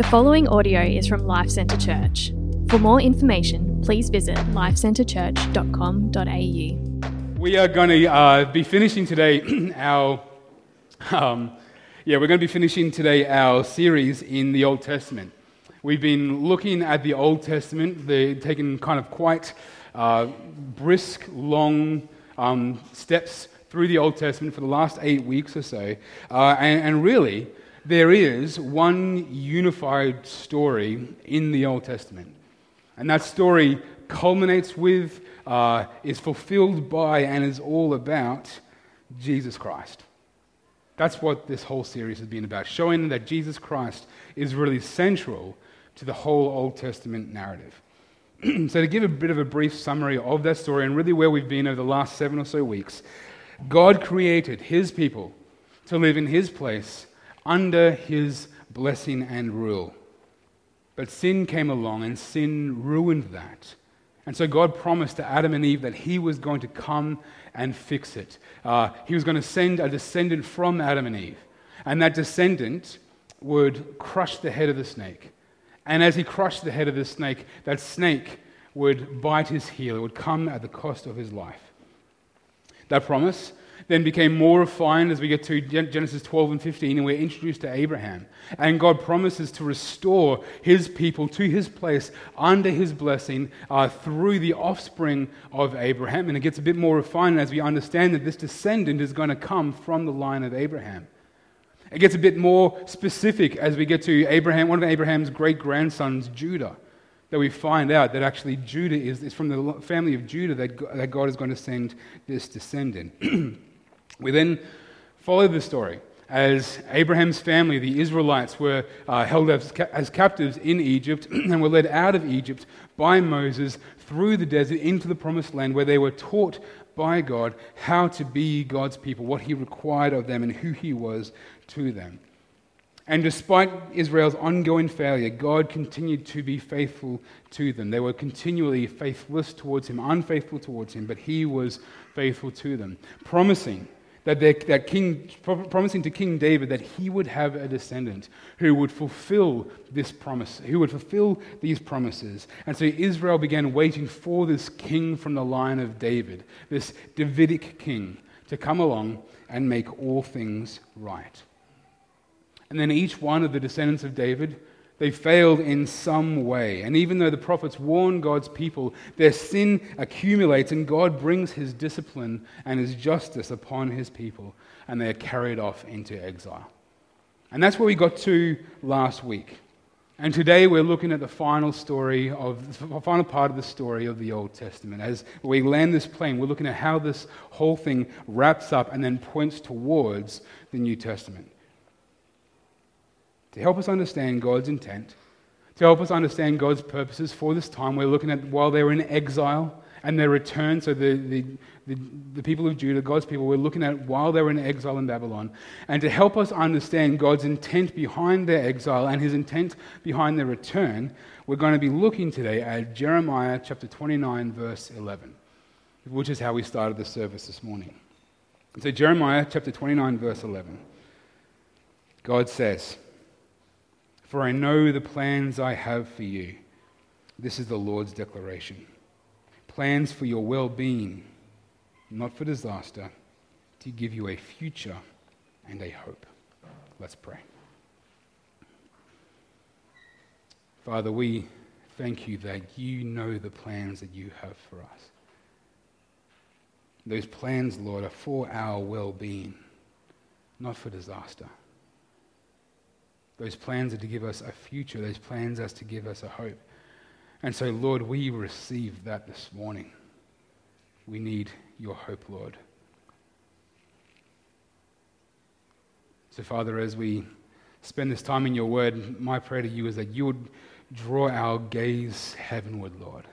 The following audio is from Life Centre Church. For more information, please visit lifecentrechurch.com.au. We are going to uh, be finishing today our, um, yeah, we're going to be finishing today our series in the Old Testament. We've been looking at the Old Testament, the, taking kind of quite uh, brisk, long um, steps through the Old Testament for the last eight weeks or so, uh, and, and really there is one unified story in the Old Testament. And that story culminates with, uh, is fulfilled by, and is all about Jesus Christ. That's what this whole series has been about, showing that Jesus Christ is really central to the whole Old Testament narrative. so, to give a bit of a brief summary of that story and really where we've been over the last seven or so weeks, God created his people to live in his place under his blessing and rule. But sin came along and sin ruined that. And so God promised to Adam and Eve that he was going to come and fix it. Uh, he was going to send a descendant from Adam and Eve. And that descendant would crush the head of the snake. And as he crushed the head of the snake, that snake would bite his heel. It would come at the cost of his life. That promise then became more refined as we get to Genesis 12 and 15, and we're introduced to Abraham. And God promises to restore his people to his place under his blessing uh, through the offspring of Abraham. And it gets a bit more refined as we understand that this descendant is going to come from the line of Abraham. It gets a bit more specific as we get to Abraham, one of Abraham's great grandsons, Judah that we find out that actually Judah is, is from the family of Judah that, that God is going to send this descendant. We then follow the story as Abraham's family, the Israelites, were uh, held as, as captives in Egypt and were led out of Egypt by Moses through the desert into the promised land where they were taught by God how to be God's people, what He required of them, and who He was to them. And despite Israel's ongoing failure, God continued to be faithful to them. They were continually faithless towards Him, unfaithful towards Him, but He was faithful to them, promising that, that king, promising to King David that he would have a descendant who would fulfill this promise, who would fulfill these promises. And so Israel began waiting for this king from the line of David, this Davidic king, to come along and make all things right. And then each one of the descendants of David they failed in some way. And even though the prophets warn God's people, their sin accumulates and God brings his discipline and his justice upon his people, and they are carried off into exile. And that's where we got to last week. And today we're looking at the final story of the final part of the story of the Old Testament. As we land this plane, we're looking at how this whole thing wraps up and then points towards the New Testament to help us understand God's intent, to help us understand God's purposes for this time. We're looking at while they were in exile and their return. So, the, the, the, the, people of Judah, God's people, we're looking at while they were in exile in Babylon. And to help us understand God's intent behind their exile and his intent behind their return, we're going to be looking today at Jeremiah chapter 29, verse 11, which is how we started the service this morning. So, Jeremiah chapter 29, verse 11. God says, for I know the plans I have for you. This is the Lord's declaration plans for your well being, not for disaster, to give you a future and a hope. Let's pray. Father, we thank you that you know the plans that you have for us. Those plans, Lord, are for our well being, not for disaster. Those plans are to give us a future. Those plans are to give us a hope. And so, Lord, we receive that this morning. We need your hope, Lord. So, Father, as we spend this time in your word, my prayer to you is that you would draw our gaze heavenward, Lord.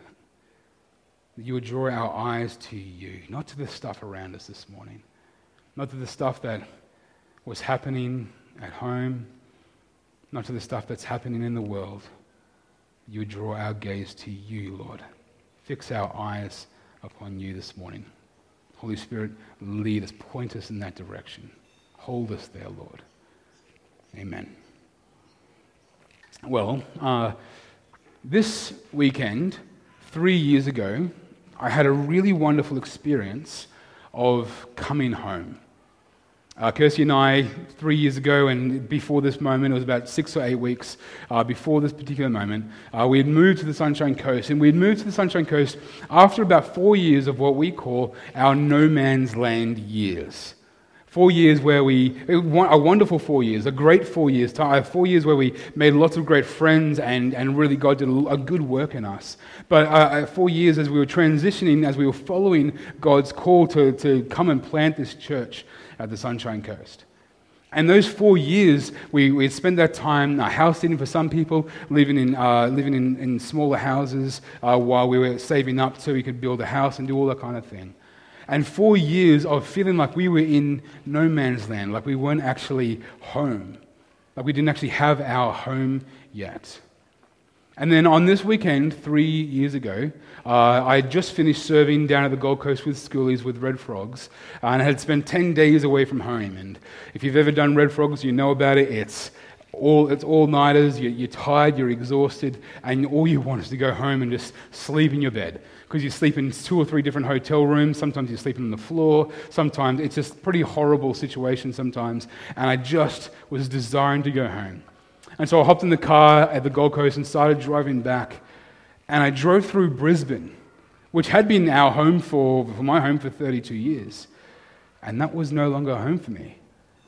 That you would draw our eyes to you, not to the stuff around us this morning, not to the stuff that was happening at home, not to the stuff that's happening in the world. You draw our gaze to you, Lord. Fix our eyes upon you this morning. Holy Spirit, lead us, point us in that direction. Hold us there, Lord. Amen. Well, uh, this weekend, three years ago, I had a really wonderful experience of coming home. Uh, Kirsty and I, three years ago, and before this moment, it was about six or eight weeks uh, before this particular moment, uh, we had moved to the Sunshine Coast. And we had moved to the Sunshine Coast after about four years of what we call our no man's land years. Four years where we, a wonderful four years, a great four years, four years where we made lots of great friends and, and really God did a good work in us. But uh, uh, four years as we were transitioning, as we were following God's call to, to come and plant this church at the Sunshine Coast. And those four years, we, we spent that time uh, house sitting for some people, living in, uh, living in, in smaller houses uh, while we were saving up so we could build a house and do all that kind of thing. And four years of feeling like we were in no man's land, like we weren't actually home, like we didn't actually have our home yet. And then on this weekend, three years ago, uh, I had just finished serving down at the Gold Coast with schoolies with Red Frogs, and I had spent 10 days away from home. And if you've ever done Red Frogs, you know about it. It's all, it's all nighters, you're, you're tired, you're exhausted, and all you want is to go home and just sleep in your bed. Because you sleep in two or three different hotel rooms, sometimes you're sleeping on the floor, sometimes it's just pretty horrible situation sometimes. And I just was desiring to go home. And so I hopped in the car at the Gold Coast and started driving back. And I drove through Brisbane, which had been our home for, for my home for 32 years. And that was no longer home for me.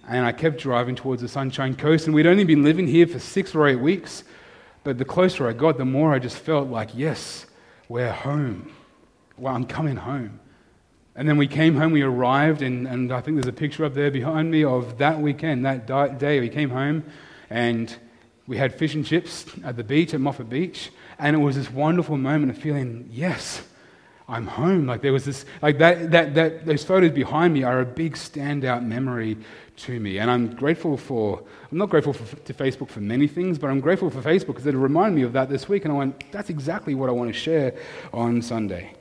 And I kept driving towards the Sunshine Coast, and we'd only been living here for six or eight weeks. But the closer I got, the more I just felt like, yes, we're home. Well, I'm coming home. And then we came home, we arrived, and, and I think there's a picture up there behind me of that weekend, that day. We came home, and we had fish and chips at the beach, at Moffat Beach, and it was this wonderful moment of feeling, yes, I'm home. Like there was this, like that, that, that, those photos behind me are a big standout memory to me. And I'm grateful for, I'm not grateful for, to Facebook for many things, but I'm grateful for Facebook because it reminded me of that this week. And I went, that's exactly what I want to share on Sunday.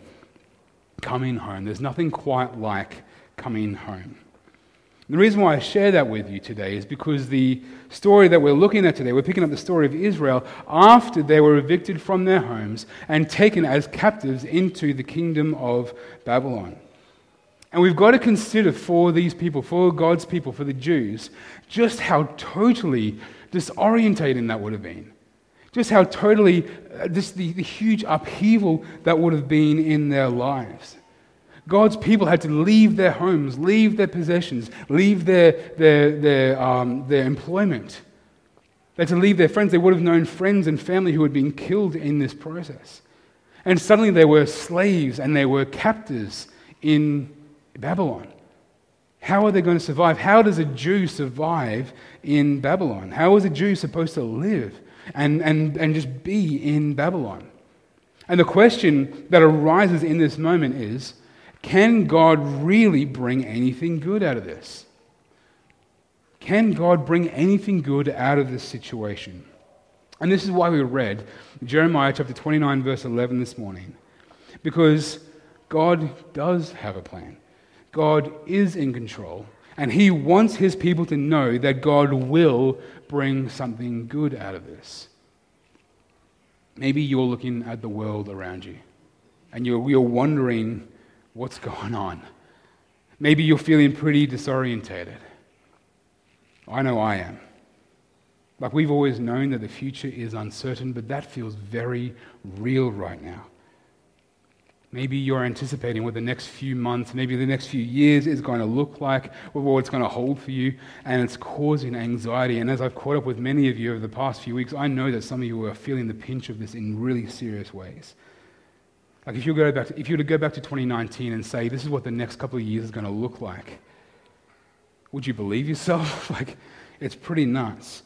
Coming home. There's nothing quite like coming home. The reason why I share that with you today is because the story that we're looking at today, we're picking up the story of Israel after they were evicted from their homes and taken as captives into the kingdom of Babylon. And we've got to consider for these people, for God's people, for the Jews, just how totally disorientating that would have been. Just how totally, uh, just the, the huge upheaval that would have been in their lives. God's people had to leave their homes, leave their possessions, leave their, their, their, um, their employment. They had to leave their friends. They would have known friends and family who had been killed in this process. And suddenly they were slaves and they were captors in Babylon. How are they going to survive? How does a Jew survive in Babylon? How is a Jew supposed to live and, and, and just be in Babylon? And the question that arises in this moment is can God really bring anything good out of this? Can God bring anything good out of this situation? And this is why we read Jeremiah chapter 29, verse 11 this morning. Because God does have a plan, God is in control, and He wants His people to know that God will bring something good out of this. Maybe you're looking at the world around you and you're, you're wondering what's going on. Maybe you're feeling pretty disorientated. I know I am. Like we've always known that the future is uncertain, but that feels very real right now. Maybe you're anticipating what the next few months, maybe the next few years is going to look like, or what it's going to hold for you, and it's causing anxiety. And as I've caught up with many of you over the past few weeks, I know that some of you are feeling the pinch of this in really serious ways. Like if you, go back to, if you were to go back to 2019 and say, this is what the next couple of years is going to look like, would you believe yourself? like, it's pretty nuts.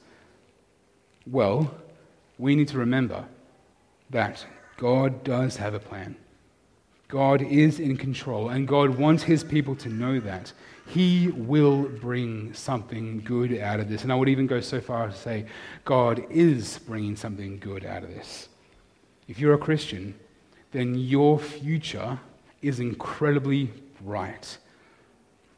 Well, we need to remember that God does have a plan. God is in control, and God wants his people to know that. He will bring something good out of this. And I would even go so far as to say, God is bringing something good out of this. If you're a Christian, then your future is incredibly bright.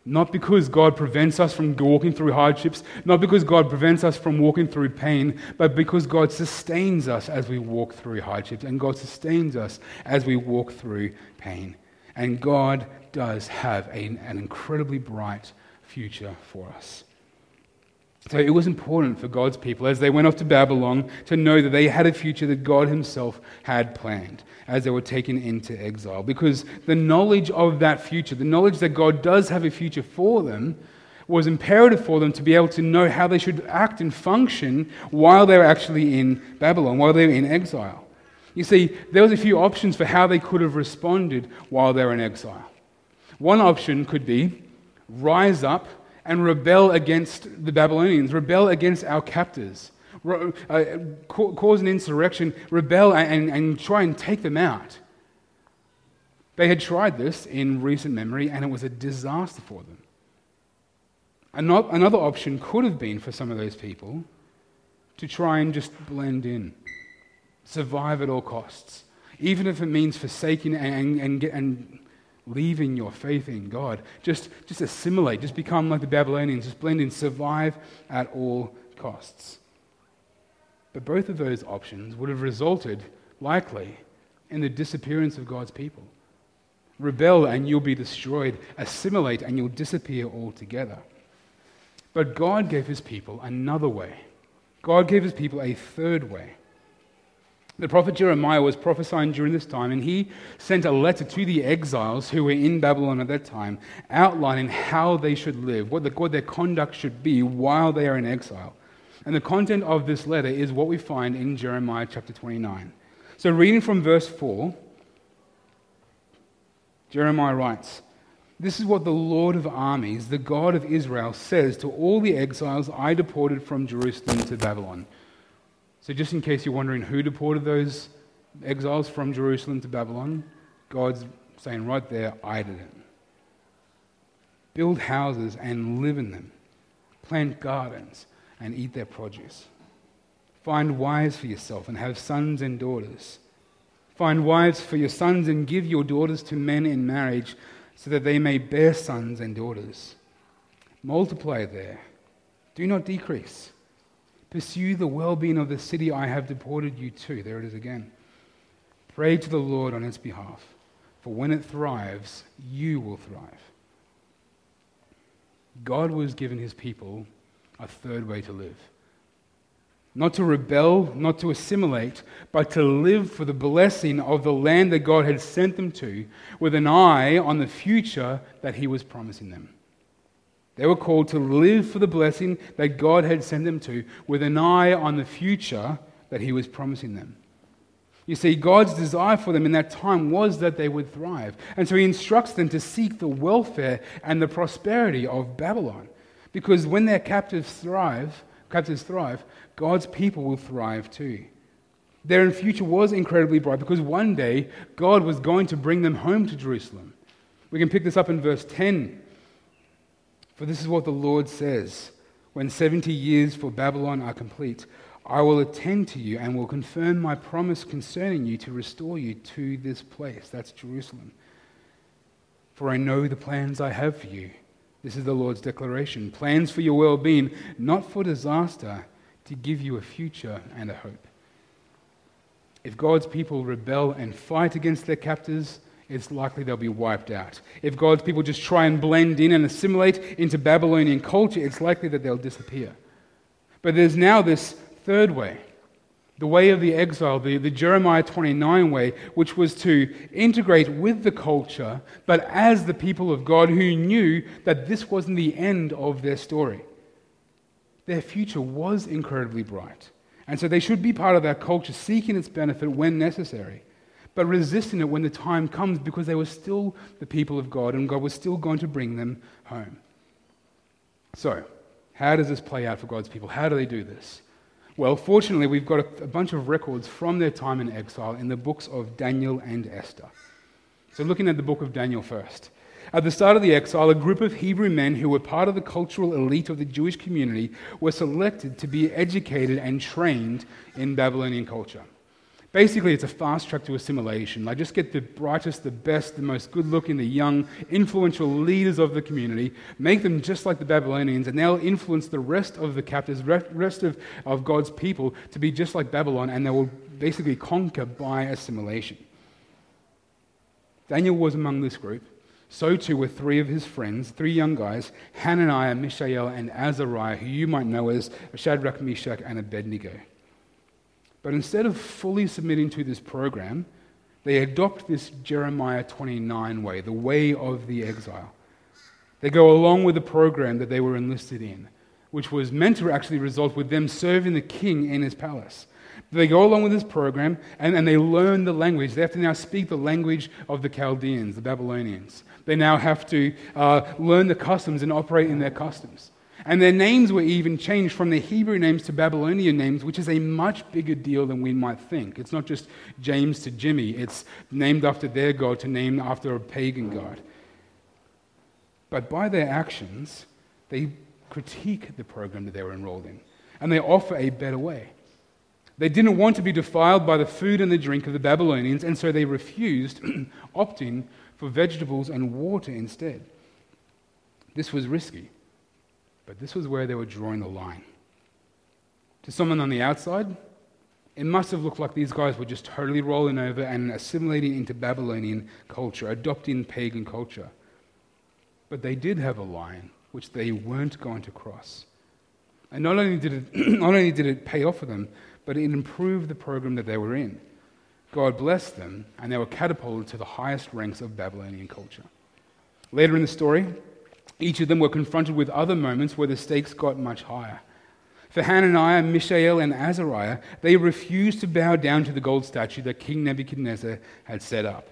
Not because God prevents us from walking through hardships, not because God prevents us from walking through pain, but because God sustains us as we walk through hardships, and God sustains us as we walk through pain. And God does have a, an incredibly bright future for us. So it was important for God's people as they went off to Babylon to know that they had a future that God Himself had planned as they were taken into exile. Because the knowledge of that future, the knowledge that God does have a future for them, was imperative for them to be able to know how they should act and function while they were actually in Babylon, while they were in exile. You see, there was a few options for how they could have responded while they were in exile. One option could be rise up and rebel against the Babylonians, rebel against our captors, uh, cause an insurrection, rebel, and, and try and take them out. They had tried this in recent memory, and it was a disaster for them. Another option could have been for some of those people to try and just blend in, survive at all costs, even if it means forsaking and, and, and leaving your faith in God. Just, just assimilate, just become like the Babylonians, just blend in, survive at all costs. But both of those options would have resulted, likely, in the disappearance of God's people. Rebel and you'll be destroyed. Assimilate and you'll disappear altogether. But God gave his people another way. God gave his people a third way. The prophet Jeremiah was prophesying during this time, and he sent a letter to the exiles who were in Babylon at that time, outlining how they should live, what, the, what their conduct should be while they are in exile. And the content of this letter is what we find in Jeremiah chapter 29. So, reading from verse 4, Jeremiah writes, This is what the Lord of armies, the God of Israel, says to all the exiles I deported from Jerusalem to Babylon. So, just in case you're wondering who deported those exiles from Jerusalem to Babylon, God's saying right there, I did it. Build houses and live in them, plant gardens and eat their produce. Find wives for yourself and have sons and daughters. Find wives for your sons and give your daughters to men in marriage so that they may bear sons and daughters. Multiply there, do not decrease. Pursue the well being of the city I have deported you to. There it is again. Pray to the Lord on its behalf, for when it thrives, you will thrive. God was given his people a third way to live. Not to rebel, not to assimilate, but to live for the blessing of the land that God had sent them to, with an eye on the future that he was promising them. They were called to live for the blessing that God had sent them to, with an eye on the future that He was promising them. You see, God's desire for them in that time was that they would thrive. And so He instructs them to seek the welfare and the prosperity of Babylon. Because when their captives thrive, captives thrive, God's people will thrive too. Their future was incredibly bright because one day God was going to bring them home to Jerusalem. We can pick this up in verse 10 for this is what the Lord says When 70 years for Babylon are complete, I will attend to you and will confirm my promise concerning you to restore you to this place. That's Jerusalem. For I know the plans I have for you. This is the Lord's declaration plans for your well being, not for disaster, to give you a future and a hope. If God's people rebel and fight against their captors, it's likely they'll be wiped out. If God's people just try and blend in and assimilate into Babylonian culture, it's likely that they'll disappear. But there's now this third way the way of the exile, the, the Jeremiah 29 way, which was to integrate with the culture, but as the people of God who knew that this wasn't the end of their story. Their future was incredibly bright. And so they should be part of that culture, seeking its benefit when necessary but resisting it when the time comes because they were still the people of God and God was still going to bring them home. So, how does this play out for God's people? How do they do this? Well, fortunately, we've got a, a bunch of records from their time in exile in the books of Daniel and Esther. So, looking at the book of Daniel first. At the start of the exile, a group of Hebrew men who were part of the cultural elite of the Jewish community were selected to be educated and trained in Babylonian culture. Basically, it's a fast track to assimilation. Like, just get the brightest, the best, the most good looking, the young, influential leaders of the community, make them just like the Babylonians, and they'll influence the rest of the captives, rest of, of God's people to be just like Babylon, and they will basically conquer by assimilation. Daniel was among this group. So too were three of his friends, three young guys, Hananiah, Mishael, and Azariah, who you might know as Shadrach, Meshach, and Abednego. But instead of fully submitting to this program, they adopt this Jeremiah 29 way, the way of the exile. They go along with the program that they were enlisted in, which was meant to actually result with them serving the king in his palace. They go along with this program and, and they learn the language. They have to now speak the language of the Chaldeans, the Babylonians. They now have to uh, learn the customs and operate in their customs. And their names were even changed from their Hebrew names to Babylonian names, which is a much bigger deal than we might think. It's not just James to Jimmy, it's named after their God to name after a pagan God. But by their actions, they critique the program that they were enrolled in, and they offer a better way. They didn't want to be defiled by the food and the drink of the Babylonians, and so they refused, opting for vegetables and water instead. This was risky. But this was where they were drawing the line. To someone on the outside, it must have looked like these guys were just totally rolling over and assimilating into Babylonian culture, adopting pagan culture. But they did have a line which they weren't going to cross. And not only did it, not only did it pay off for them, but it improved the program that they were in. God blessed them, and they were catapulted to the highest ranks of Babylonian culture. Later in the story, each of them were confronted with other moments where the stakes got much higher. For Hananiah, Mishael, and Azariah, they refused to bow down to the gold statue that King Nebuchadnezzar had set up.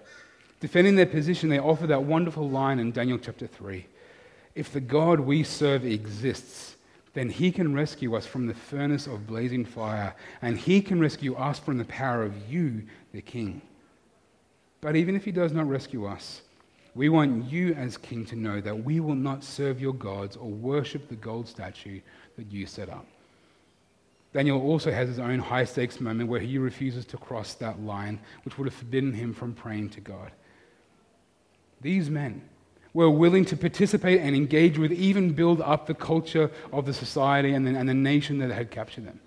Defending their position, they offer that wonderful line in Daniel chapter 3 If the God we serve exists, then he can rescue us from the furnace of blazing fire, and he can rescue us from the power of you, the king. But even if he does not rescue us, we want you, as king, to know that we will not serve your gods or worship the gold statue that you set up. Daniel also has his own high stakes moment where he refuses to cross that line, which would have forbidden him from praying to God. These men were willing to participate and engage with, even build up the culture of the society and the, and the nation that had captured them.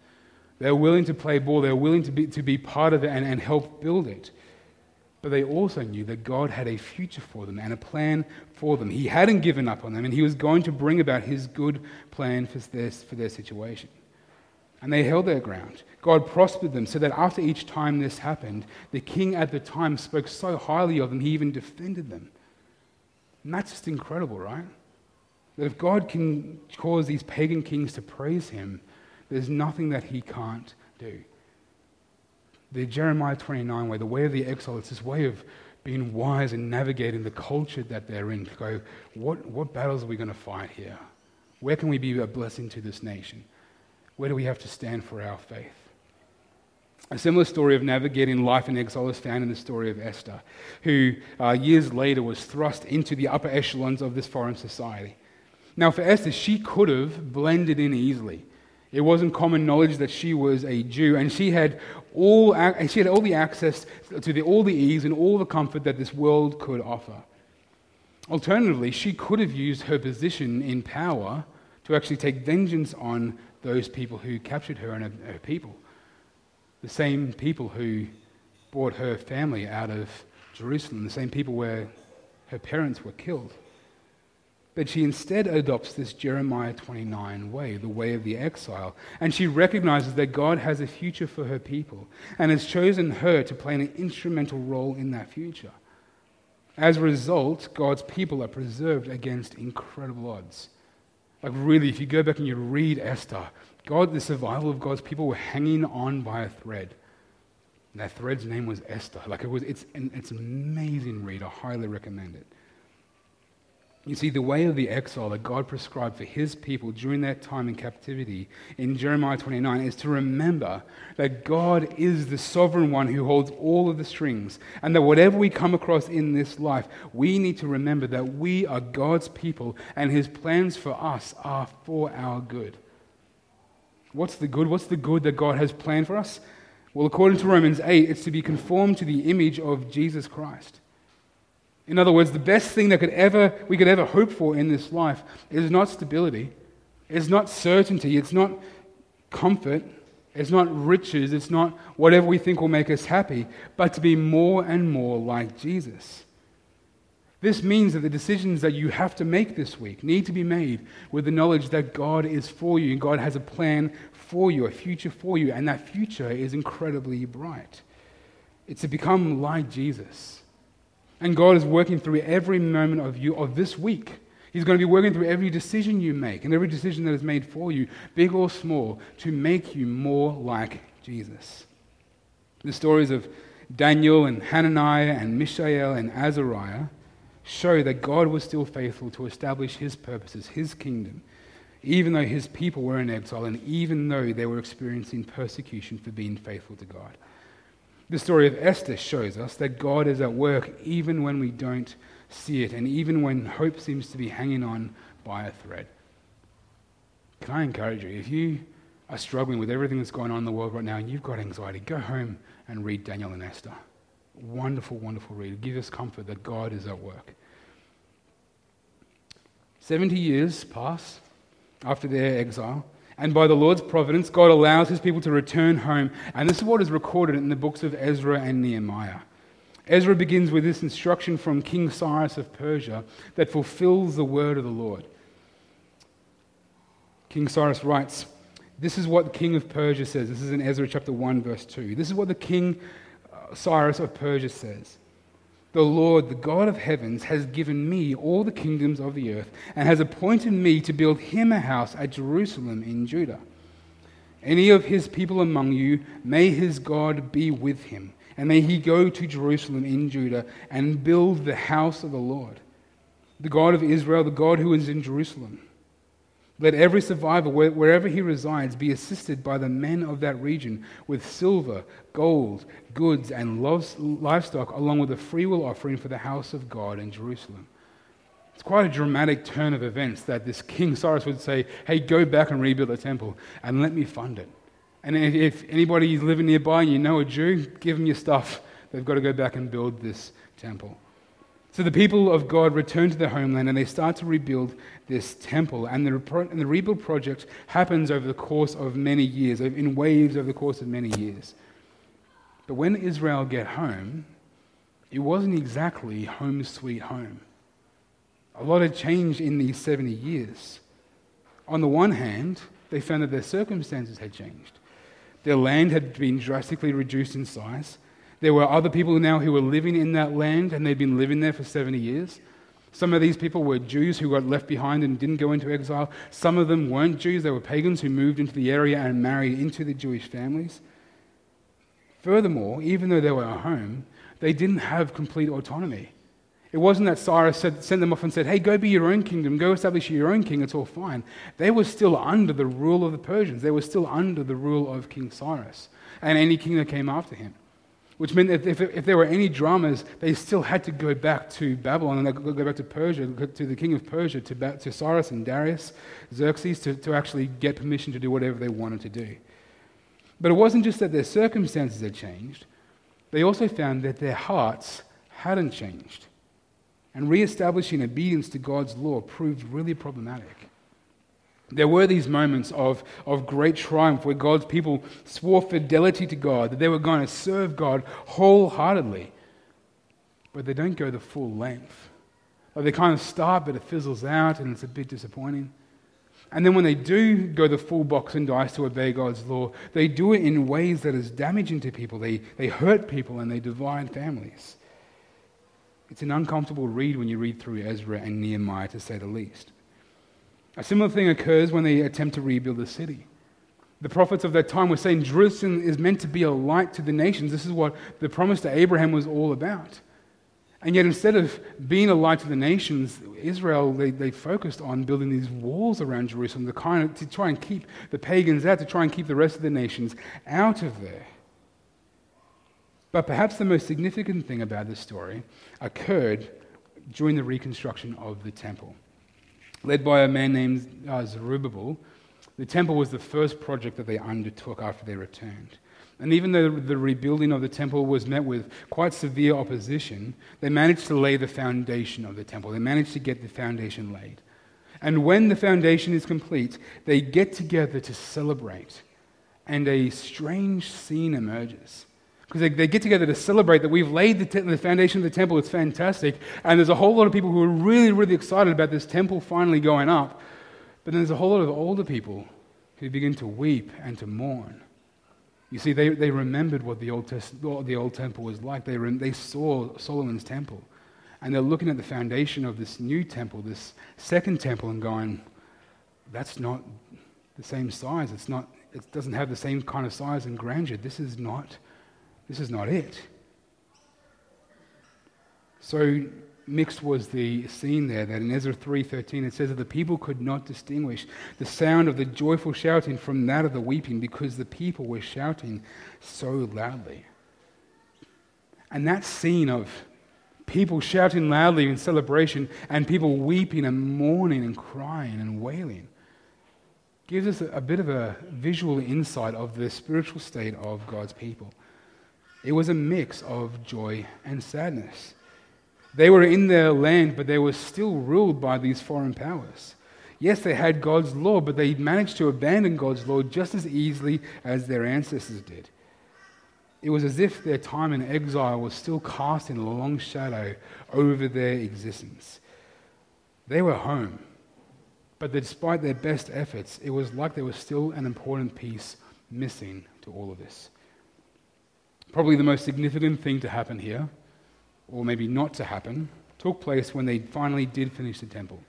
They were willing to play ball, they were willing to be, to be part of it and, and help build it. But they also knew that God had a future for them and a plan for them. He hadn't given up on them, and He was going to bring about His good plan for their, for their situation. And they held their ground. God prospered them so that after each time this happened, the king at the time spoke so highly of them, he even defended them. And that's just incredible, right? That if God can cause these pagan kings to praise him, there's nothing that he can't do the Jeremiah 29 way, the way of the exile, it's this way of being wise and navigating the culture that they're in. To go, what, what battles are we going to fight here? Where can we be a blessing to this nation? Where do we have to stand for our faith? A similar story of navigating life in exile is found in the story of Esther, who uh, years later was thrust into the upper echelons of this foreign society. Now, for Esther, she could have blended in easily. It wasn't common knowledge that she was a Jew, and she had all, she had all the access to the, all the ease and all the comfort that this world could offer. Alternatively, she could have used her position in power to actually take vengeance on those people who captured her and her, her people. The same people who brought her family out of Jerusalem, the same people where her parents were killed. But she instead adopts this Jeremiah 29 way, the way of the exile. And she recognizes that God has a future for her people and has chosen her to play an instrumental role in that future. As a result, God's people are preserved against incredible odds. Like, really, if you go back and you read Esther, God, the survival of God's people were hanging on by a thread. And that thread's name was Esther. Like, it was, it's, it's an amazing read. I highly recommend it. You see, the way of the exile that God prescribed for his people during that time in captivity in Jeremiah 29 is to remember that God is the sovereign one who holds all of the strings, and that whatever we come across in this life, we need to remember that we are God's people and his plans for us are for our good. What's the good? What's the good that God has planned for us? Well, according to Romans 8, it's to be conformed to the image of Jesus Christ. In other words, the best thing that could ever, we could ever hope for in this life is not stability, it's not certainty, it's not comfort, it's not riches, it's not whatever we think will make us happy, but to be more and more like Jesus. This means that the decisions that you have to make this week need to be made with the knowledge that God is for you and God has a plan for you, a future for you, and that future is incredibly bright. It's to become like Jesus. And God is working through every moment of you of this week He's going to be working through every decision you make and every decision that is made for you, big or small, to make you more like Jesus. The stories of Daniel and Hananiah and Mishael and Azariah show that God was still faithful to establish his purposes, his kingdom, even though his people were in exile and even though they were experiencing persecution for being faithful to God. The story of Esther shows us that God is at work even when we don't see it, and even when hope seems to be hanging on by a thread. Can I encourage you, if you are struggling with everything that's going on in the world right now and you've got anxiety, go home and read Daniel and Esther. Wonderful, wonderful read. Give us comfort that God is at work. 70 years pass after their exile, and by the Lord's providence, God allows his people to return home. And this is what is recorded in the books of Ezra and Nehemiah. Ezra begins with this instruction from King Cyrus of Persia that fulfills the word of the Lord. King Cyrus writes, This is what the king of Persia says. This is in Ezra chapter 1, verse 2. This is what the king uh, Cyrus of Persia says. The Lord, the God of heavens, has given me all the kingdoms of the earth and has appointed me to build him a house at Jerusalem in Judah. Any of his people among you, may his God be with him and may he go to Jerusalem in Judah and build the house of the Lord, the God of Israel, the God who is in Jerusalem. Let every survivor, wherever he resides, be assisted by the men of that region with silver, gold, goods, and livestock, along with a freewill offering for the house of God in Jerusalem. It's quite a dramatic turn of events that this King Cyrus would say, Hey, go back and rebuild the temple and let me fund it. And if anybody is living nearby and you know a Jew, give them your stuff. They've got to go back and build this temple. So the people of God return to their homeland and they start to rebuild this temple. And the, and the rebuild project happens over the course of many years, in waves over the course of many years. But when Israel get home, it wasn't exactly home sweet home. A lot had changed in these 70 years. On the one hand, they found that their circumstances had changed. Their land had been drastically reduced in size. There were other people now who were living in that land, and they'd been living there for 70 years. Some of these people were Jews who got left behind and didn't go into exile. Some of them weren't Jews, they were pagans who moved into the area and married into the Jewish families. Furthermore, even though they were at home, they didn't have complete autonomy. It wasn't that Cyrus said, sent them off and said, hey, go be your own kingdom, go establish your own king, it's all fine. They were still under the rule of the Persians. They were still under the rule of King Cyrus and any king that came after him. Which meant that if, if there were any dramas, they still had to go back to Babylon and they go back to Persia, to the king of Persia, to, to Cyrus and Darius, Xerxes, to, to actually get permission to do whatever they wanted to do. But it wasn't just that their circumstances had changed, they also found that their hearts hadn't changed and re-establishing obedience to God's law proved really problematic. There were these moments of, of great triumph where God's people swore fidelity to God, that they were going to serve God wholeheartedly. But they don't go the full length. Like they kind of start, but it fizzles out and it's a bit disappointing. And then when they do go the full box and dice to obey God's law, they do it in ways that is damaging to people. They, they hurt people and they divide families. It's an uncomfortable read when you read through Ezra and Nehemiah, to say the least. A similar thing occurs when they attempt to rebuild the city. The prophets of that time were saying Jerusalem is meant to be a light to the nations. This is what the promise to Abraham was all about. And yet, instead of being a light to the nations, Israel, they, they focused on building these walls around Jerusalem to, kind of, to try and keep the pagans out, to try and keep the rest of the nations out of there. But perhaps the most significant thing about this story occurred during the reconstruction of the temple. Led by a man named uh, Zerubbabel, the temple was the first project that they undertook after they returned. And even though the rebuilding of the temple was met with quite severe opposition, they managed to lay the foundation of the temple. They managed to get the foundation laid. And when the foundation is complete, they get together to celebrate. And a strange scene emerges. Because they, they, get together to celebrate that we've laid the, the foundation of the temple. It's fantastic. And there's a whole lot of people who are really, really excited about this temple finally going up. But then there's a whole lot of older people who begin to weep and to mourn. You see, they, they remembered what the old, Test, the old temple was like. They, they saw Solomon's temple. And they're looking at the foundation of this new temple, this second temple, and going, that's not the same size. It's not, it doesn't have the same kind of size and grandeur. This is not, this is not it. So mixed was the scene there that in Ezra 3:13 it says that the people could not distinguish the sound of the joyful shouting from that of the weeping because the people were shouting so loudly. And that scene of people shouting loudly in celebration and people weeping and mourning and crying and wailing gives us a, bit of a visual insight of the spiritual state of God's people. It was a mix of joy and sadness. They were in their land, but they were still ruled by these foreign powers. Yes, they had God's law, but they managed to abandon God's law just as easily as their ancestors did. It was as if their time in exile was still casting a long shadow over their existence. They were home, but despite their best efforts, it was like there was still an important piece missing to all of this. Probably the most significant thing to happen here or maybe not to happen, took place when they finally did finish the temple.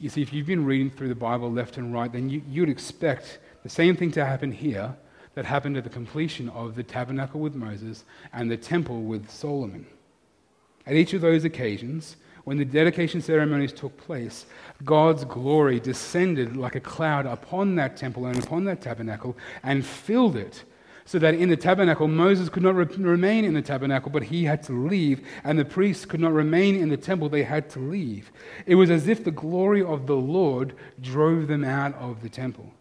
You see, if you've been reading through the Bible left and right, then you, you'd expect the same thing to happen here that happened at the completion of the tabernacle with Moses and the temple with Solomon. At each of those occasions, when the dedication ceremonies took place, God's glory descended like a cloud upon that temple and upon that tabernacle and filled it so that in the tabernacle, Moses could not re- remain in the tabernacle, but he had to leave, and the priests could not remain in the temple, they had to leave. It was as if the glory of the Lord drove them out of the temple.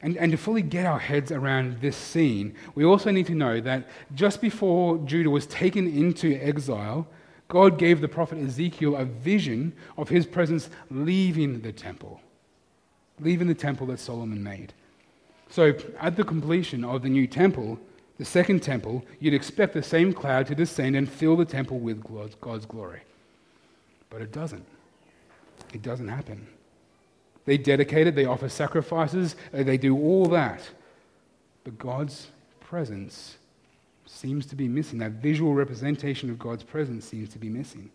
And, and to fully get our heads around this scene, we also need to know that just before Judah was taken into exile, God gave the prophet Ezekiel a vision of his presence leaving the temple, leaving the temple that Solomon made. So, at the completion of the new temple, the second temple, you'd expect the same cloud to descend and fill the temple with God's glory. But it doesn't. It doesn't happen. They dedicate it, they offer sacrifices, uh, they do all that. But God's presence seems to be missing. That visual representation of God's presence seems to be missing.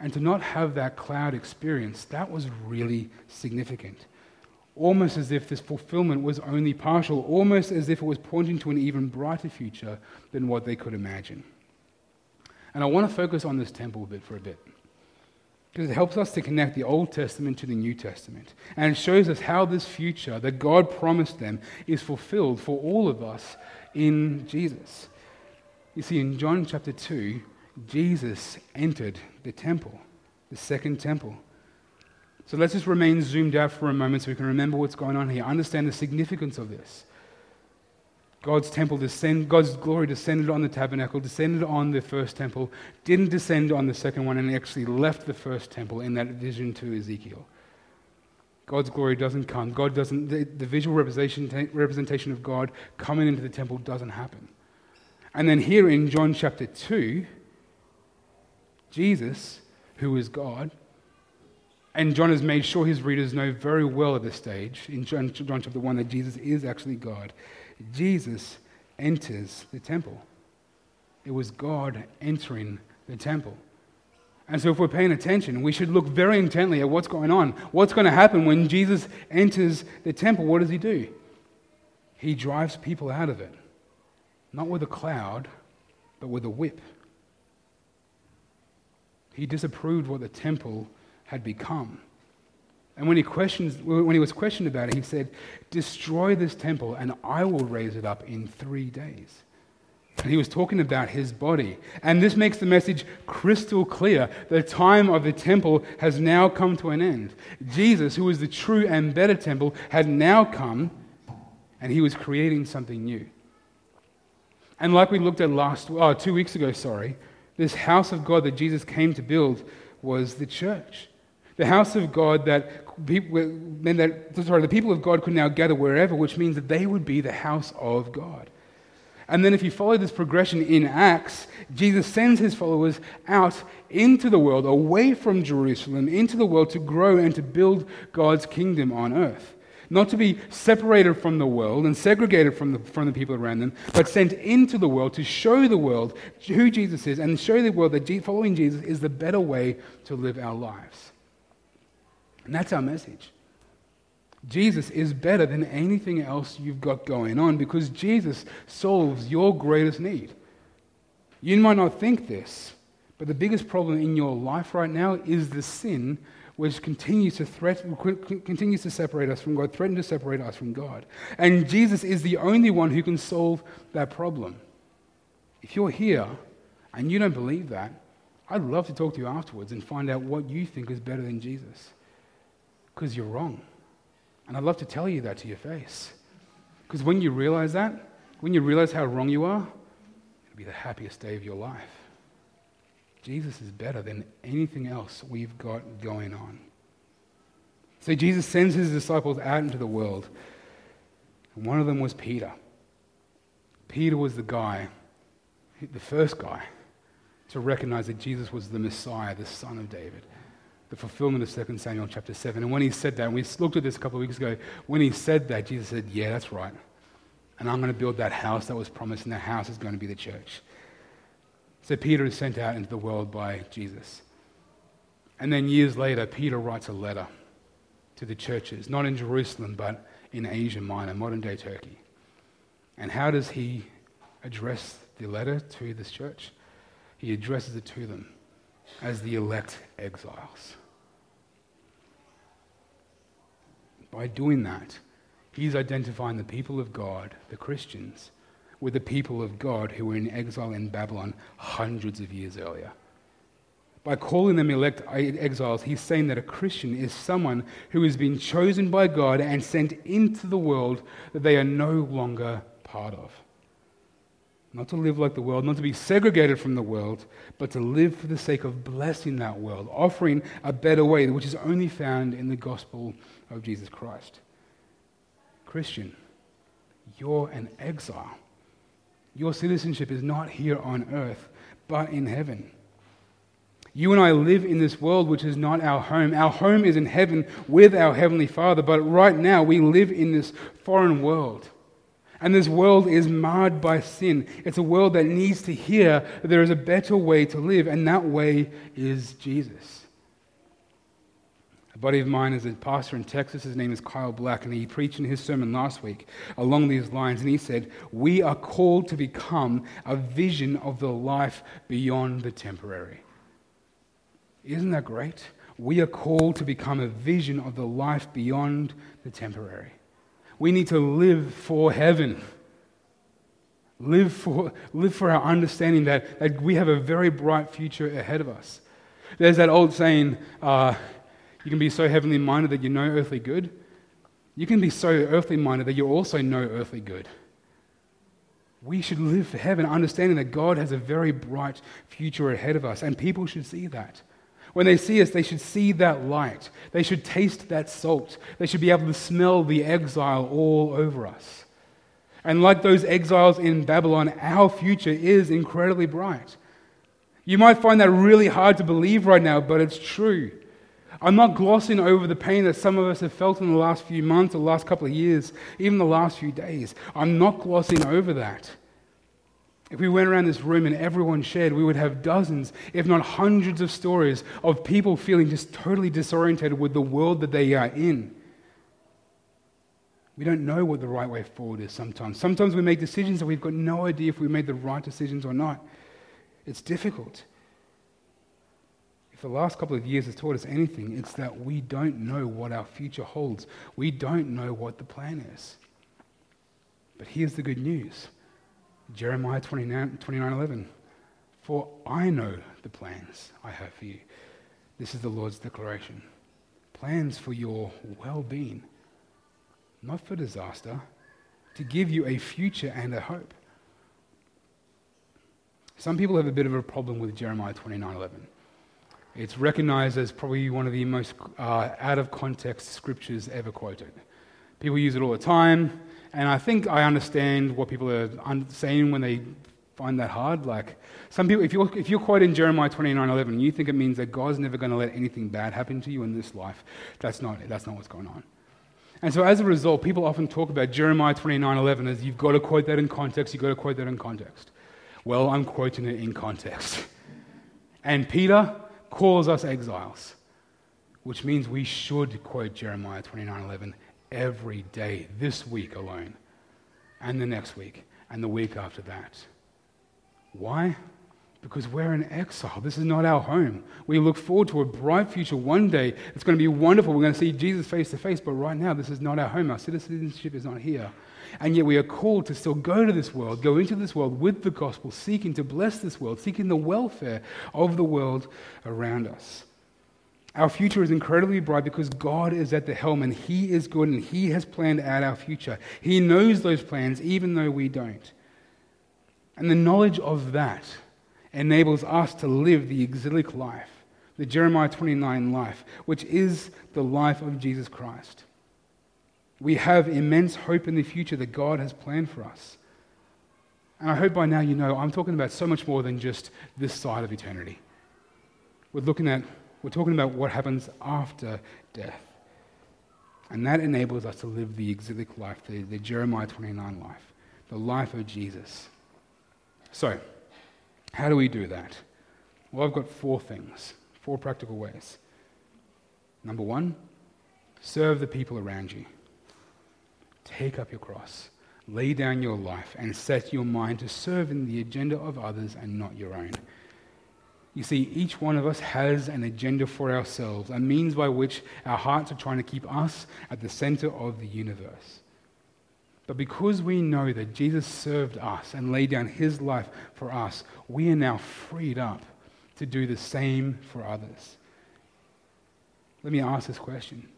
And to not have that cloud experience, that was really significant almost as if this fulfillment was only partial, almost as if it was pointing to an even brighter future than what they could imagine. And I want to focus on this temple a bit for a bit. Because it helps us to connect the Old Testament to the New Testament. And it shows us how this future that God promised them is fulfilled for all of us in Jesus. You see, in John chapter 2, Jesus entered the temple, the second temple. So let's just remain zoomed out for a moment so we can remember what's going on here, understand the significance of this. God's temple descend, God's glory descended on the tabernacle, descended on the first temple, didn't descend on the second one, and actually left the first temple in that vision to Ezekiel. God's glory doesn't come. God doesn't, the, the visual representation, representation of God coming into the temple doesn't happen. And then here in John chapter 2, Jesus, who is God, and John has made sure his readers know very well at this stage, in John, John chapter 1, that Jesus is actually God. Jesus enters the temple. It was God entering the temple. And so, if we're paying attention, we should look very intently at what's going on. What's going to happen when Jesus enters the temple? What does he do? He drives people out of it. Not with a cloud, but with a whip. He disapproved what the temple had become. And when he, questions, when he was questioned about it, he said, Destroy this temple, and I will raise it up in three days. And he was talking about his body. And this makes the message crystal clear. The time of the temple has now come to an end. Jesus, who is the true and better temple, had now come, and he was creating something new. And like we looked at last, oh, two weeks ago, sorry, this house of God that Jesus came to build was the church. The house of God that people, meant that, sorry, the people of God could now gather wherever, which means that they would be the house of God. And then, if you follow this progression in Acts, Jesus sends his followers out into the world, away from Jerusalem, into the world to grow and to build God's kingdom on earth. Not to be separated from the world and segregated from the, from the people around them, but sent into the world to show the world who Jesus is and show the world that following Jesus is the better way to live our lives. And that's our message. Jesus is better than anything else you've got going on because Jesus solves your greatest need. You might not think this, but the biggest problem in your life right now is the sin which continues to threaten, continues to separate us from God, threaten to separate us from God. And Jesus is the only one who can solve that problem. If you're here and you don't believe that, I'd love to talk to you afterwards and find out what you think is better than Jesus. Because you're wrong. And I'd love to tell you that to your face. Because when you realize that, when you realize how wrong you are, it'll be the happiest day of your life. Jesus is better than anything else we've got going on. So Jesus sends his disciples out into the world. And one of them was Peter. Peter was the guy, the first guy, to recognize that Jesus was the Messiah, the Son of David the fulfillment of 2 Samuel chapter 7. And when he said that, we looked at this a couple of weeks ago, when he said that, Jesus said, Yeah, that's right. And I'm going to build that house that was promised, and that house is going to be the church. So Peter is sent out into the world by Jesus. And then years later, Peter writes a letter to the churches, not in Jerusalem, but in Asia Minor, modern day Turkey. And how does he address the letter to this church? He addresses it to them as the elect exiles. By doing that, he's identifying the people of God, the Christians, with the people of God who were in exile in Babylon hundreds of years earlier. By calling them elect uh, exiles, he's saying that a Christian is someone who has been chosen by God and sent into the world that they are no longer part of. Not to live like the world, not to be segregated from the world, but to live for the sake of blessing that world, offering a better way, which is only found in the gospel of Jesus Christ. Christian, you're an exile. Your citizenship is not here on earth, but in heaven. You and I live in this world which is not our home. Our home is in heaven with our Heavenly Father, but right now we live in this foreign world. And this world is marred by sin. It's a world that needs to hear that there is a better way to live, and that way is Jesus. A buddy of mine is a pastor in Texas. His name is Kyle Black, and he preached in his sermon last week along these lines. And he said, We are called to become a vision of the life beyond the temporary. Isn't that great? We are called to become a vision of the life beyond the temporary. We need to live for heaven. Live for, live for our understanding that, that we have a very bright future ahead of us. There's that old saying uh, you can be so heavenly minded that you no earthly good. You can be so earthly minded that you also no earthly good. We should live for heaven, understanding that God has a very bright future ahead of us, and people should see that. When they see us, they should see that light. They should taste that salt. They should be able to smell the exile all over us. And like those exiles in Babylon, our future is incredibly bright. You might find that really hard to believe right now, but it's true. I'm not glossing over the pain that some of us have felt in the last few months, or the last couple of years, even the last few days. I'm not glossing over that. If we went around this room and everyone shared, we would have dozens, if not hundreds, of stories of people feeling just totally disoriented with the world that they are in. We don't know what the right way forward is sometimes. Sometimes we make decisions and we've got no idea if we made the right decisions or not. It's difficult. If the last couple of years has taught us anything, it's that we don't know what our future holds. We don't know what the plan is. But here's the good news Jeremiah 29, 29 11. For I know the plans I have for you. This is the Lord's declaration. Plans for your well being, not for disaster, to give you a future and a hope. Some people have a bit of a problem with Jeremiah 29:11. It's recognized as probably one of the most uh, out of context scriptures ever quoted. People use it all the time, and I think I understand what people are saying when they find that hard. Like some people, if you're, if you're quoting Jeremiah 29:11, you think it means that God's never going to let anything bad happen to you in this life. That's not, that's not what's going on. And so as a result, people often talk about Jeremiah 29:11 as you've got to quote that in context, you've got to quote that in context. Well, I'm quoting it in context. And Peter calls us exiles, which means we should quote Jeremiah 29:11 every day this week alone, and the next week, and the week after that. Why? Because we're in exile. This is not our home. We look forward to a bright future one day. It's going to be wonderful. We're going to see Jesus face to face, but right now, this is not our home. Our citizenship is not here. And yet, we are called to still go to this world, go into this world with the gospel, seeking to bless this world, seeking the welfare of the world around us. Our future is incredibly bright because God is at the helm and He is good and He has planned out our future. He knows those plans even though we don't. And the knowledge of that enables us to live the exilic life, the Jeremiah 29 life, which is the life of Jesus Christ. We have immense hope in the future that God has planned for us. And I hope by now you know I'm talking about so much more than just this side of eternity. We're looking at we're talking about what happens after death. And that enables us to live the exilic life, the, the Jeremiah 29 life, the life of Jesus. So, how do we do that? Well, I've got four things, four practical ways. Number one, serve the people around you. Take up your cross, lay down your life, and set your mind to serve in the agenda of others and not your own. You see, each one of us has an agenda for ourselves, a means by which our hearts are trying to keep us at the center of the universe. But because we know that Jesus served us and laid down his life for us, we are now freed up to do the same for others. Let me ask this question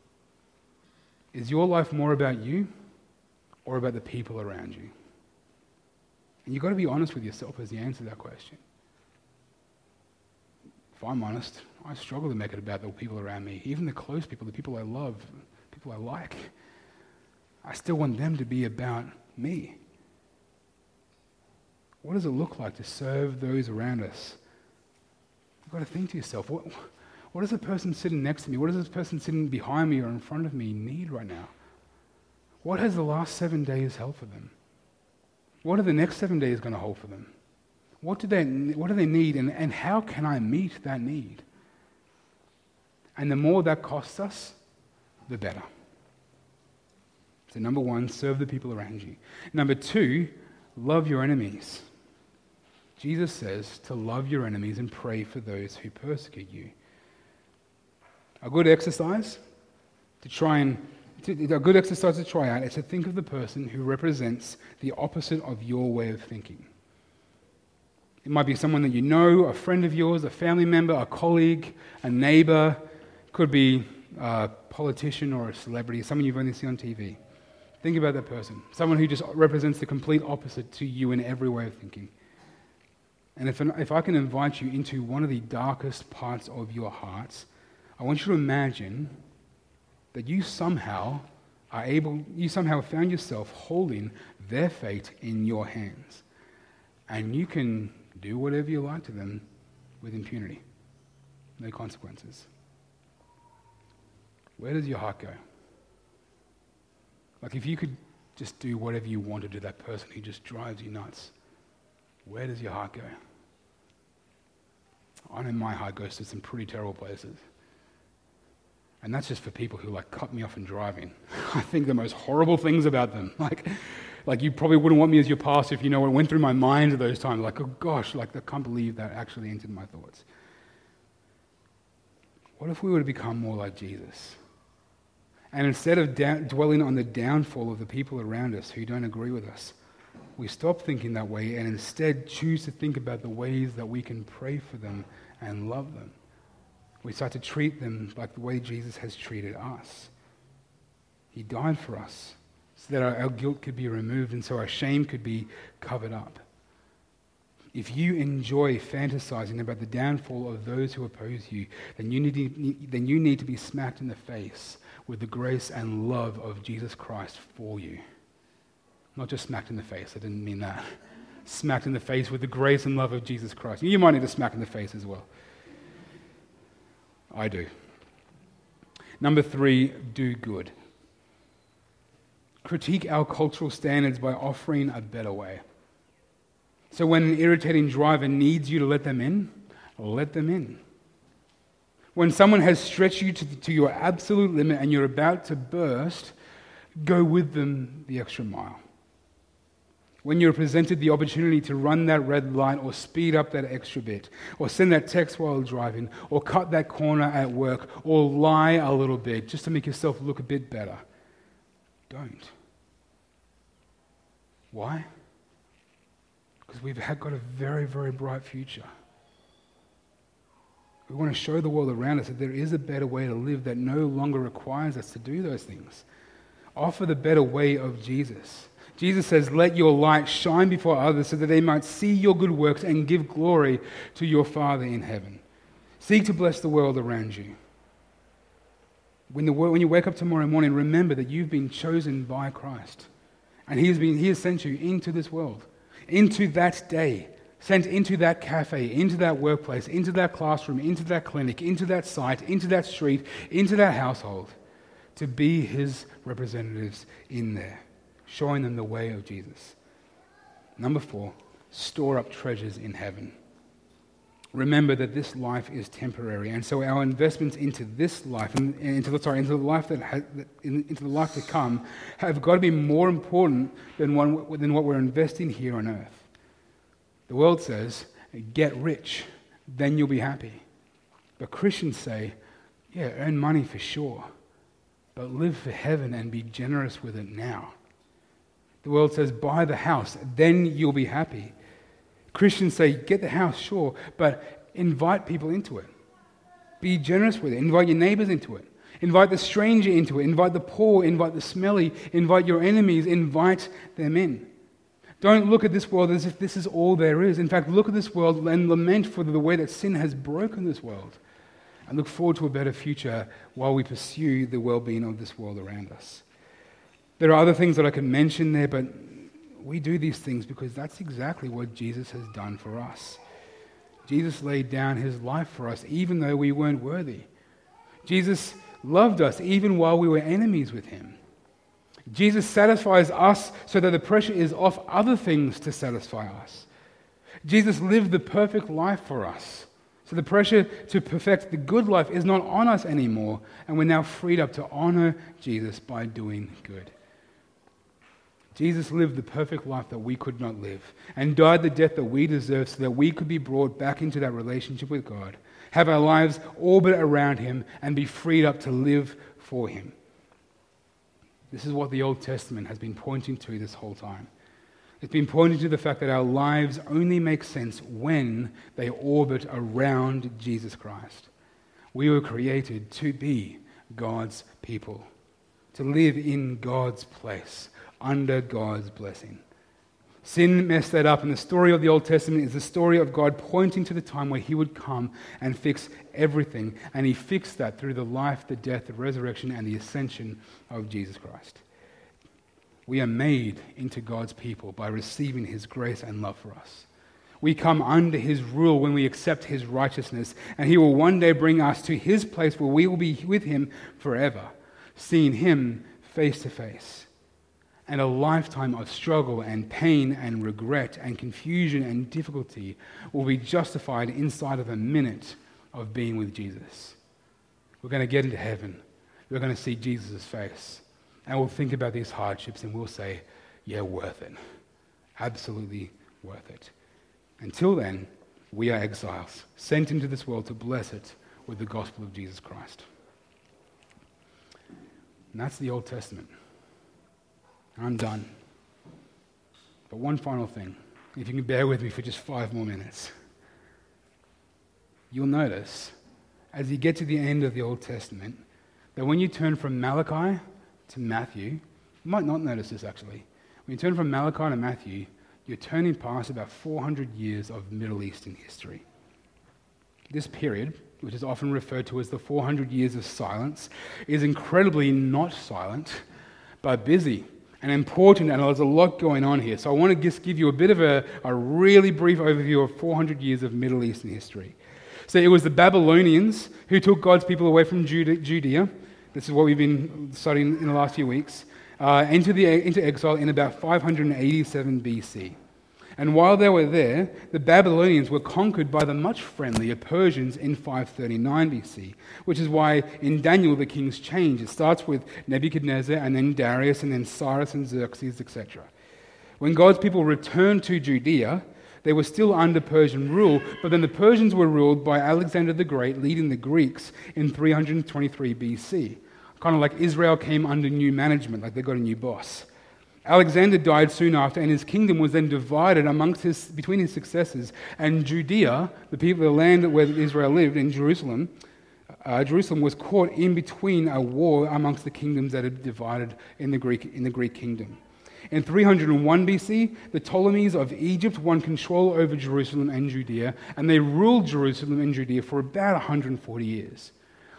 Is your life more about you or about the people around you? And you've got to be honest with yourself as you answer that question if I'm honest, I struggle to make it about the people around me, even the close people, the people I love, people I like. I still want them to be about me. What does it look like to serve those around us? You've got to think to yourself, what, what does the person sitting next to me, what does this person sitting behind me or in front of me need right now? What has the last seven days held for them? What are the next seven days going to hold for them? What do they, what do they need, and, and how can I meet that need? And the more that costs us, the better. So, number one, serve the people around you. Number two, love your enemies. Jesus says to love your enemies and pray for those who persecute you. A good exercise to try and a good exercise to try out is to think of the person who represents the opposite of your way of thinking. It might be someone that you know, a friend of yours, a family member, a colleague, a neighbor. It Could be a politician or a celebrity, someone you've only seen on TV. Think about that person. Someone who just represents the complete opposite to you in every way of thinking. And if, if I can invite you into one of the darkest parts of your hearts, I want you to imagine that you somehow are able, you somehow found yourself holding their fate in your hands. And you can do whatever you like to them with impunity, no consequences. Where does your heart go? Like, if you could just do whatever you wanted to that person who just drives you nuts, where does your heart go? I know my heart goes to some pretty terrible places. And that's just for people who like cut me off in driving. I think the most horrible things about them. Like, like you probably wouldn't want me as your pastor if you know what went through my mind at those times. Like, oh gosh, like I can't believe that actually entered my thoughts. What if we were to become more like Jesus? And instead of da- dwelling on the downfall of the people around us who don't agree with us, we stop thinking that way and instead choose to think about the ways that we can pray for them and love them. We start to treat them like the way Jesus has treated us. He died for us so that our, our guilt could be removed and so our shame could be covered up. If you enjoy fantasizing about the downfall of those who oppose you, then you, need to, then you need to be smacked in the face with the grace and love of Jesus Christ for you. Not just smacked in the face, I didn't mean that. Smacked in the face with the grace and love of Jesus Christ. You might need a smack in the face as well. I do. Number three, do good. Critique our cultural standards by offering a better way. So when an irritating driver needs you to let them in, let them in. When someone has stretched you to, to your absolute limit and you're about to burst, go with them the extra mile when you're presented the opportunity to run that red light or speed up that extra bit, or send that text while driving, or cut that corner at work, or lie a little bit just to make yourself look a bit better, don't. Why? Because we've got a very, very bright future. We want to show the world around us that there is a better way to live that no longer requires us to do those things. Offer the better way of Jesus. Jesus says, Let your light shine before others so that they might see your good works and give glory to your Father in heaven. Seek to bless the world around you. When, the, when you wake up tomorrow morning, remember that you've been chosen by Christ. And he has, been, he has sent you into this world, into that day, sent into that cafe, into that workplace, into that classroom, into that clinic, into that site, into that street, into that household, to be his representatives in there showing them the way of Jesus. Number four, store up treasures in heaven. Remember that this life is temporary, and so our investments into this life, and into the, sorry, into the life that has, into the life to come, have got to be more important than, one, than what we're investing here on earth. The world says, "Get rich, then you'll be happy," but Christians say, "Yeah, earn money for sure, but live for heaven and be generous with it now." The world says, buy the house, then you'll be happy. Christians say, get the house, sure, but invite people into it. Be generous with it. Invite your neighbors into it. Invite the stranger into it. Invite the poor. Invite the smelly. Invite your enemies. Invite them in. Don't look at this world as if this is all there is. In fact, look at this world and lament for the way that sin has broken this world. And look forward to a better future while we pursue the well being of this world around us. There are other things that I could mention there, but we do these things because that's exactly what Jesus has done for us. Jesus laid down his life for us, even though we weren't worthy. Jesus loved us even while we were enemies with him. Jesus satisfies us so that the pressure is off other things to satisfy us. Jesus lived the perfect life for us. So the pressure to perfect the good life is not on us anymore, and we're now freed up to honor Jesus by doing good. Jesus lived the perfect life that we could not live and died the death that we deserve so that we could be brought back into that relationship with God, have our lives orbit around Him, and be freed up to live for Him. This is what the Old Testament has been pointing to this whole time. It's been pointing to the fact that our lives only make sense when they orbit around Jesus Christ. We were created to be God's people, to live in God's place under God's blessing. Sin messed that up, and the story of the Old Testament is the story of God pointing to the time where He would come and fix everything. And He fixed that through the life, the death, the resurrection, and the ascension of Jesus Christ. We are made into God's people by receiving His grace and love for us. We come under His rule when we accept His righteousness, and He will one day bring us to His place where we will be with Him forever, seeing Him face to face and a lifetime of struggle and pain and regret and confusion and difficulty will be justified inside of a minute of being with Jesus. We're going to get into heaven. We're going to see Jesus' face. And we'll think about these hardships and we'll say, yeah, worth it. Absolutely worth it. Until then, we are exiles, sent into this world to bless it with the gospel of Jesus Christ. And that's the Old Testament. I'm done. But one final thing, if you can bear with me for just five more minutes. You'll notice, as you get to the end of the Old Testament, that when you turn from Malachi to Matthew, You might not notice this actually. When you turn from Malachi to Matthew, you're turning past about 400 years of Middle Eastern history. This period, which is often referred to as the 400 years of silence, is incredibly not silent, but busy and important, and there's a lot going on here. So I want to just give you a bit of a, a really brief overview of 400 years of Middle Eastern history. So it was the Babylonians who took God's people away from Judea. This is what we've been studying in the last few weeks. Uh, into, the, into exile in about 587 BC. And while they were there, the Babylonians were conquered by the much friendlier Persians in 539 BC, which is why in Daniel the kings change. It starts with Nebuchadnezzar and then Darius and then Cyrus and Xerxes, etc. When God's people returned to Judea, they were still under Persian rule, but then the Persians were ruled by Alexander the Great, leading the Greeks in 323 BC. Kind of like Israel came under new management, like they got a new boss. Alexander died soon after, and his kingdom was then divided amongst his, between his successors. And Judea, the people, the land where Israel lived, in Jerusalem, uh, Jerusalem was caught in between a war amongst the kingdoms that had divided in the Greek, in the Greek kingdom. In 301 BC, the Ptolemies of Egypt won control over Jerusalem and Judea, and they ruled Jerusalem and Judea for about 140 years.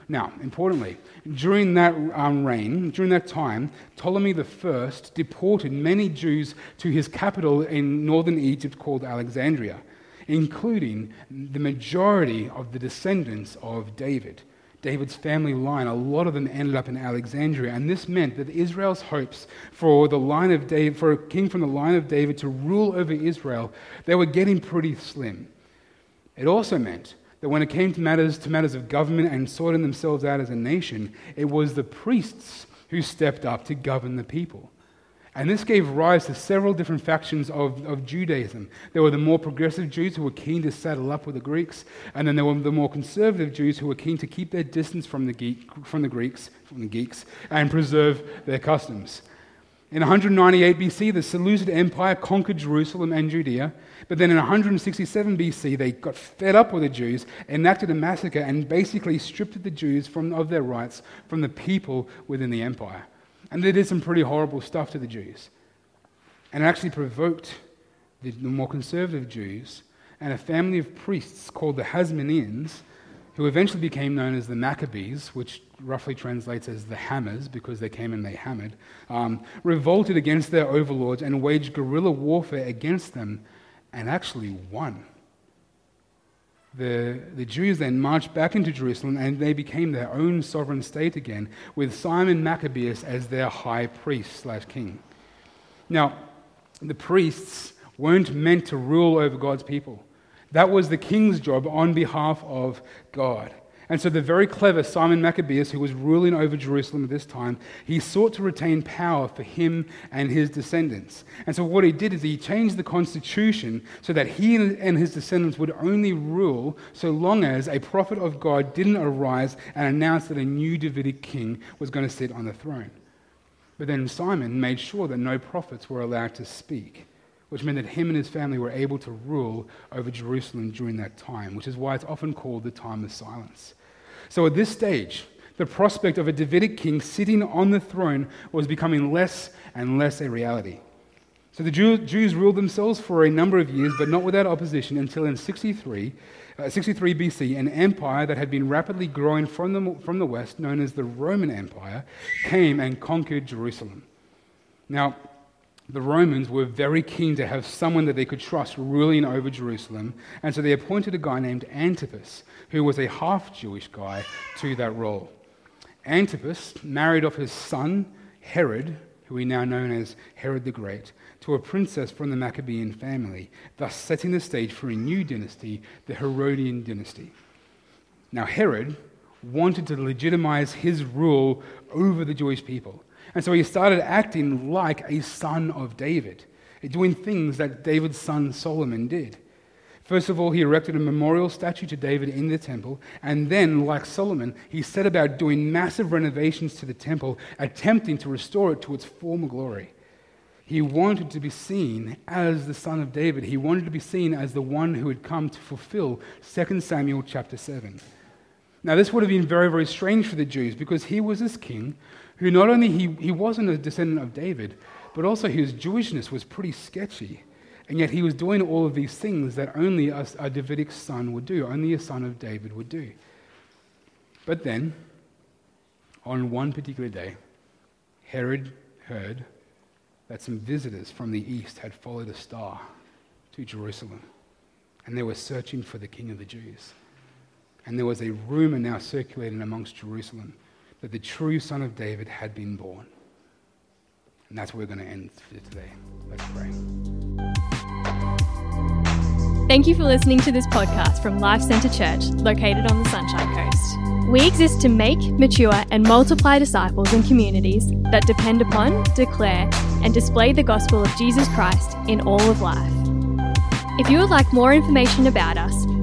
Now, importantly, during that um, reign, during that time, Ptolemy I deported many Jews to his capital in northern Egypt called Alexandria, including the majority of the descendants of David. David's family line, a lot of them ended up in Alexandria, and this meant that Israel's hopes for the line of David, for a king from the line of David to rule over Israel, they were getting pretty slim. It also meant that when it came to matters, to matters of government and sorting themselves out as a nation, it was the priests who stepped up to govern the people. And this gave rise to several different factions of, of Judaism. There were the more progressive Jews who were keen to saddle up with the Greeks, and then there were the more conservative Jews who were keen to keep their distance from the, geek, from the Greeks, from the geeks, and preserve their customs. In 198 BC, the Seleucid Empire conquered Jerusalem and Judea, but then in 167 BC, they got fed up with the Jews, enacted a massacre, and basically stripped the Jews from, of their rights from the people within the empire. And they did some pretty horrible stuff to the Jews. And it actually provoked the, the more conservative Jews and a family of priests called the Hasmoneans, who eventually became known as the Maccabees, which roughly translates as the hammers because they came and they hammered, um, revolted against their overlords and waged guerrilla warfare against them and actually won. The, the Jews then marched back into Jerusalem and they became their own sovereign state again, with Simon Maccabeus as their high priest slash king. Now, the priests weren't meant to rule over God's people. That was the king's job on behalf of God. And so the very clever Simon Maccabeus, who was ruling over Jerusalem at this time, he sought to retain power for him and his descendants. And so what he did is he changed the constitution so that he and his descendants would only rule so long as a prophet of God didn't arise and announce that a new Davidic king was going to sit on the throne. But then Simon made sure that no prophets were allowed to speak which meant that him and his family were able to rule over Jerusalem during that time, which is why it's often called the time of silence. So at this stage, the prospect of a Davidic king sitting on the throne was becoming less and less a reality. So the Jew, Jews ruled themselves for a number of years, but not without opposition until in 63, uh, 63 BC, an empire that had been rapidly growing from the, from the west, known as the Roman Empire, came and conquered Jerusalem. Now, the Romans were very keen to have someone that they could trust ruling over Jerusalem, and so they appointed a guy named Antipas, who was a half Jewish guy, to that role. Antipas married off his son, Herod, who we now know as Herod the Great, to a princess from the Maccabean family, thus setting the stage for a new dynasty, the Herodian dynasty. Now, Herod wanted to legitimize his rule over the Jewish people. And so he started acting like a son of David, doing things that David's son Solomon did. First of all, he erected a memorial statue to David in the temple, and then, like Solomon, he set about doing massive renovations to the temple, attempting to restore it to its former glory. He wanted to be seen as the son of David. He wanted to be seen as the one who had come to fulfill 2 Samuel chapter 7. Now, this would have been very, very strange for the Jews because he was this king who not only he, he wasn't a descendant of David, but also his Jewishness was pretty sketchy. And yet he was doing all of these things that only a, a Davidic son would do, only a son of David would do. But then, on one particular day, Herod heard that some visitors from the east had followed a star to Jerusalem, and they were searching for the king of the Jews. And there was a rumor now circulating amongst Jerusalem that the true son of David had been born. And that's where we're going to end for today. Let's pray. Thank you for listening to this podcast from Life Centre Church, located on the Sunshine Coast. We exist to make, mature, and multiply disciples and communities that depend upon, declare, and display the gospel of Jesus Christ in all of life. If you would like more information about us,